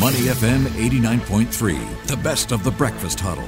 Money FM 89.3, the best of the breakfast huddle.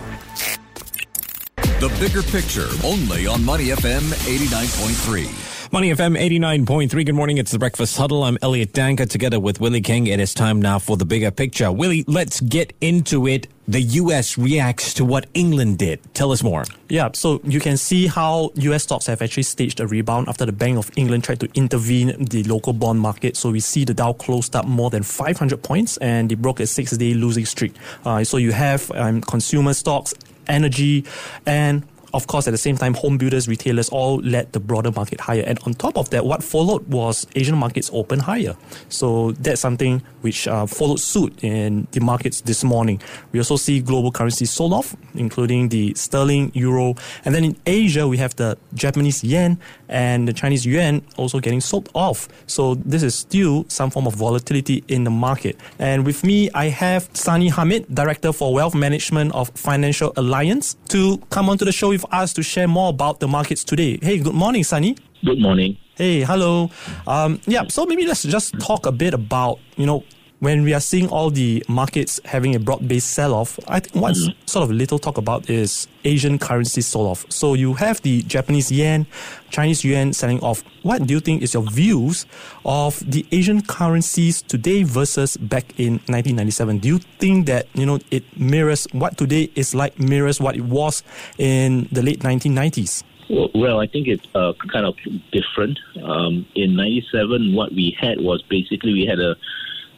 The bigger picture, only on Money FM 89.3. Money FM 89.3. Good morning. It's the Breakfast Huddle. I'm Elliot Danker together with Willie Keng. It is time now for the bigger picture. Willie, let's get into it. The U.S. reacts to what England did. Tell us more. Yeah, so you can see how U.S. stocks have actually staged a rebound after the Bank of England tried to intervene the local bond market. So we see the Dow closed up more than 500 points and they broke a six-day losing streak. Uh, so you have um, consumer stocks, energy, and of course, at the same time, home builders, retailers all led the broader market higher. And on top of that, what followed was Asian markets open higher. So that's something which uh, followed suit in the markets this morning. We also see global currencies sold off, including the sterling, euro. And then in Asia, we have the Japanese yen and the Chinese yuan also getting sold off. So this is still some form of volatility in the market. And with me, I have Sani Hamid, Director for Wealth Management of Financial Alliance, to come onto the show with us to share more about the markets today. Hey, good morning, Sani. Good morning. Hey, hello. Um, yeah, so maybe let's just talk a bit about, you know, when we are seeing all the markets having a broad-based sell-off, I think what's mm-hmm. sort of little talk about is Asian currency sell-off. So you have the Japanese yen, Chinese yuan selling off. What do you think is your views of the Asian currencies today versus back in 1997? Do you think that you know it mirrors what today is like mirrors what it was in the late 1990s? Well, I think it's uh, kind of different. Um, in '97, what we had was basically we had a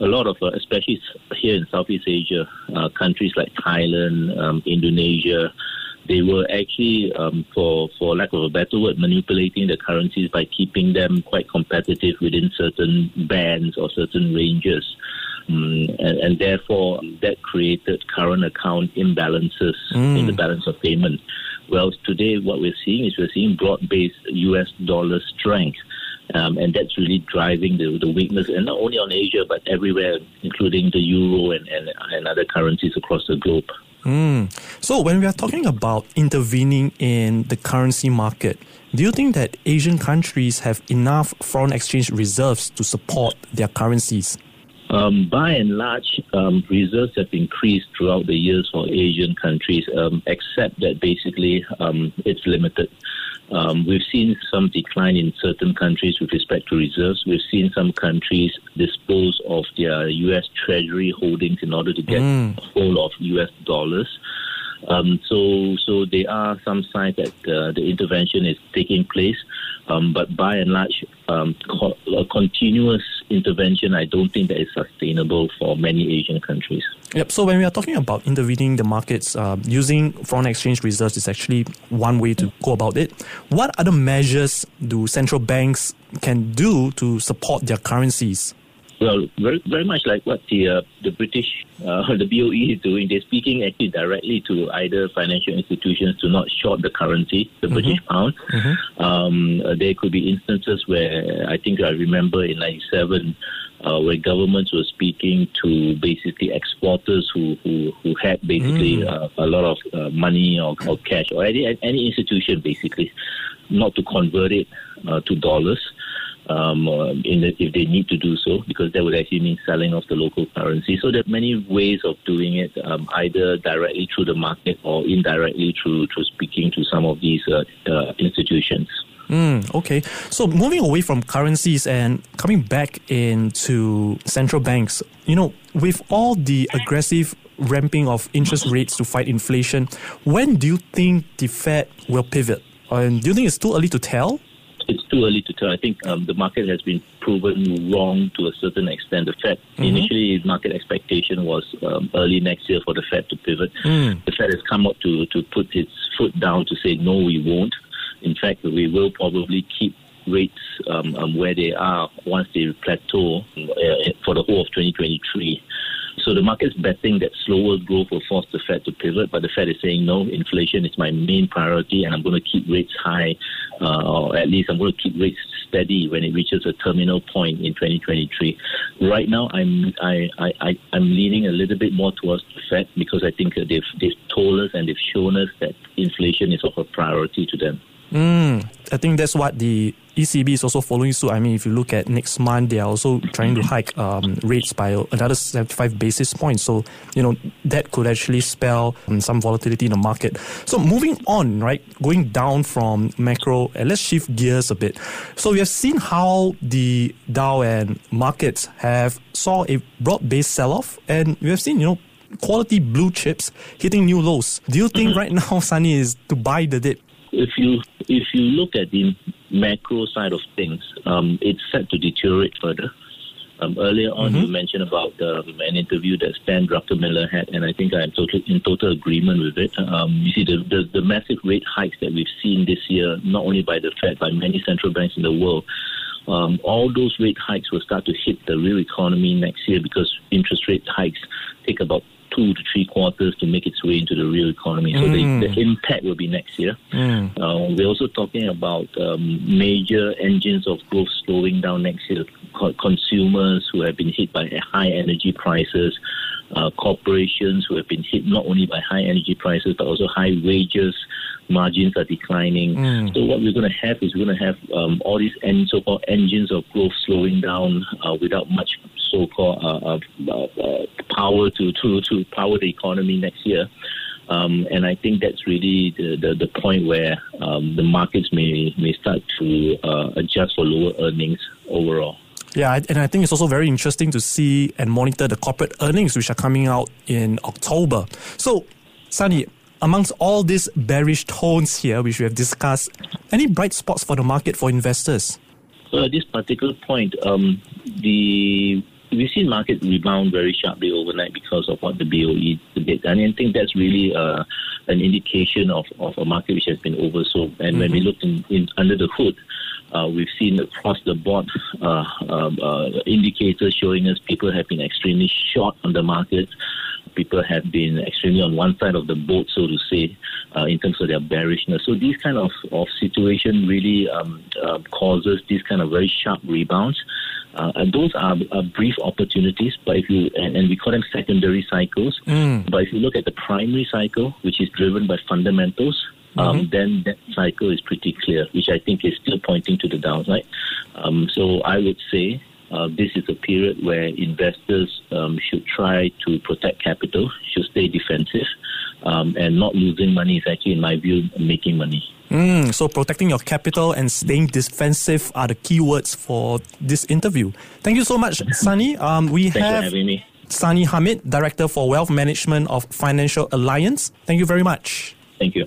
a lot of, uh, especially here in Southeast Asia, uh, countries like Thailand, um, Indonesia, they were actually, um, for for lack of a better word, manipulating the currencies by keeping them quite competitive within certain bands or certain ranges. Um, and, and, therefore, that created current account imbalances mm. in the balance of payment. Well, today, what we're seeing is we're seeing broad based US dollar strength. Um, and that's really driving the, the weakness, and not only on Asia, but everywhere, including the euro and, and, and other currencies across the globe. Mm. So, when we are talking about intervening in the currency market, do you think that Asian countries have enough foreign exchange reserves to support their currencies? Um, by and large, um, reserves have increased throughout the years for Asian countries, um, except that basically um, it's limited. Um, we've seen some decline in certain countries with respect to reserves. We've seen some countries dispose of their U.S. Treasury holdings in order to get mm. hold of U.S. dollars. Um, so, so there are some signs that uh, the intervention is taking place, um, but by and large, um, co- a continuous intervention, I don't think that is sustainable for many Asian countries. Yep. So when we are talking about intervening the markets, uh, using foreign exchange reserves is actually one way to go about it. What other measures do central banks can do to support their currencies? Well, very, very much like what the uh, the British uh, the BOE is doing. They're speaking actually directly to either financial institutions to not short the currency, the mm-hmm. British pound. Mm-hmm. Um, uh, there could be instances where I think I remember in '97. Uh, where governments were speaking to basically exporters who who, who had basically mm. uh, a lot of uh, money or, or, cash or any any institution basically not to convert it uh, to dollars um, the, if they need to do so, because that would actually mean selling off the local currency. So there are many ways of doing it, um, either directly through the market or indirectly through through speaking to some of these uh, uh, institutions. Mm, okay. So moving away from currencies and coming back into central banks, you know, with all the aggressive ramping of interest rates to fight inflation, when do you think the Fed will pivot? And do you think it's too early to tell? Too early to tell. I think um, the market has been proven wrong to a certain extent. The Fed mm-hmm. initially market expectation was um, early next year for the Fed to pivot. Mm. The Fed has come up to to put its foot down to say no, we won't. In fact, we will probably keep rates um, um where they are once they plateau uh, for the whole of 2023. So the market's betting that slower growth will force the Fed to pivot, but the Fed is saying no, inflation is my main priority, and I'm going to keep rates high, uh, or at least I'm going to keep rates steady when it reaches a terminal point in 2023. Right now, I'm I, I, I I'm leaning a little bit more towards the Fed because I think they've they've told us and they've shown us that inflation is of a priority to them. Mm, I think that's what the ECB is also following suit. I mean, if you look at next month, they are also trying to hike um, rates by another 75 basis points. So, you know, that could actually spell um, some volatility in the market. So, moving on, right, going down from macro, and let's shift gears a bit. So, we have seen how the Dow and markets have saw a broad-based sell-off, and we have seen, you know, quality blue chips hitting new lows. Do you think right now, Sani, is to buy the dip? If you if you look at the macro side of things, um, it's set to deteriorate further. Um, earlier on, mm-hmm. you mentioned about um, an interview that Stan Druckenmiller had, and I think I'm total, in total agreement with it. Um, you see, the, the, the, massive rate hikes that we've seen this year, not only by the Fed, but many central banks in the world, um, all those rate hikes will start to hit the real economy next year because interest rate hikes take about two to three quarters to make its way into the real economy. So mm. the, the, impact will be next year. Mm. Uh, we're also talking about um, major engines of growth slowing down next year. Consumers who have been hit by high energy prices, uh, corporations who have been hit not only by high energy prices but also high wages, margins are declining. Mm. So what we're going to have is we're going to have um, all these en- so-called engines of growth slowing down uh, without much so-called uh, uh, uh, power to, to, to power the economy next year. Um, and I think that's really the, the, the point where um, the markets may, may start to uh, adjust for lower earnings overall. Yeah, and I think it's also very interesting to see and monitor the corporate earnings which are coming out in October. So, Sani, amongst all these bearish tones here, which we have discussed, any bright spots for the market for investors? So at this particular point, um, the we've seen market rebound very sharply overnight because of what the BOE did. And I think that's really uh, an indication of, of a market which has been oversold. And mm-hmm. when we mm-hmm. look in, in, under the hood, uh, we've seen across the board uh, um, uh, indicators showing us people have been extremely short on the market people have been extremely on one side of the boat, so to say, uh, in terms of their bearishness. So these kind of, of situation really um, uh, causes these kind of very sharp rebounds. Uh, and those are, are, brief opportunities, but if you and, and, we call them secondary cycles. Mm. But if you look at the primary cycle, which is driven by fundamentals, um, mm-hmm. then that cycle is pretty clear, which I think is still pointing to the downside. Um, so I would say uh, this is a period where investors um, should try to protect capital, should stay defensive, um, and not losing money is actually, in my view, making money. Mm, so protecting your capital and staying defensive are the keywords for this interview. Thank you so much, Sani. Um, we Thanks have for having me. Sani Hamid, Director for Wealth Management of Financial Alliance. Thank you very much. Thank you.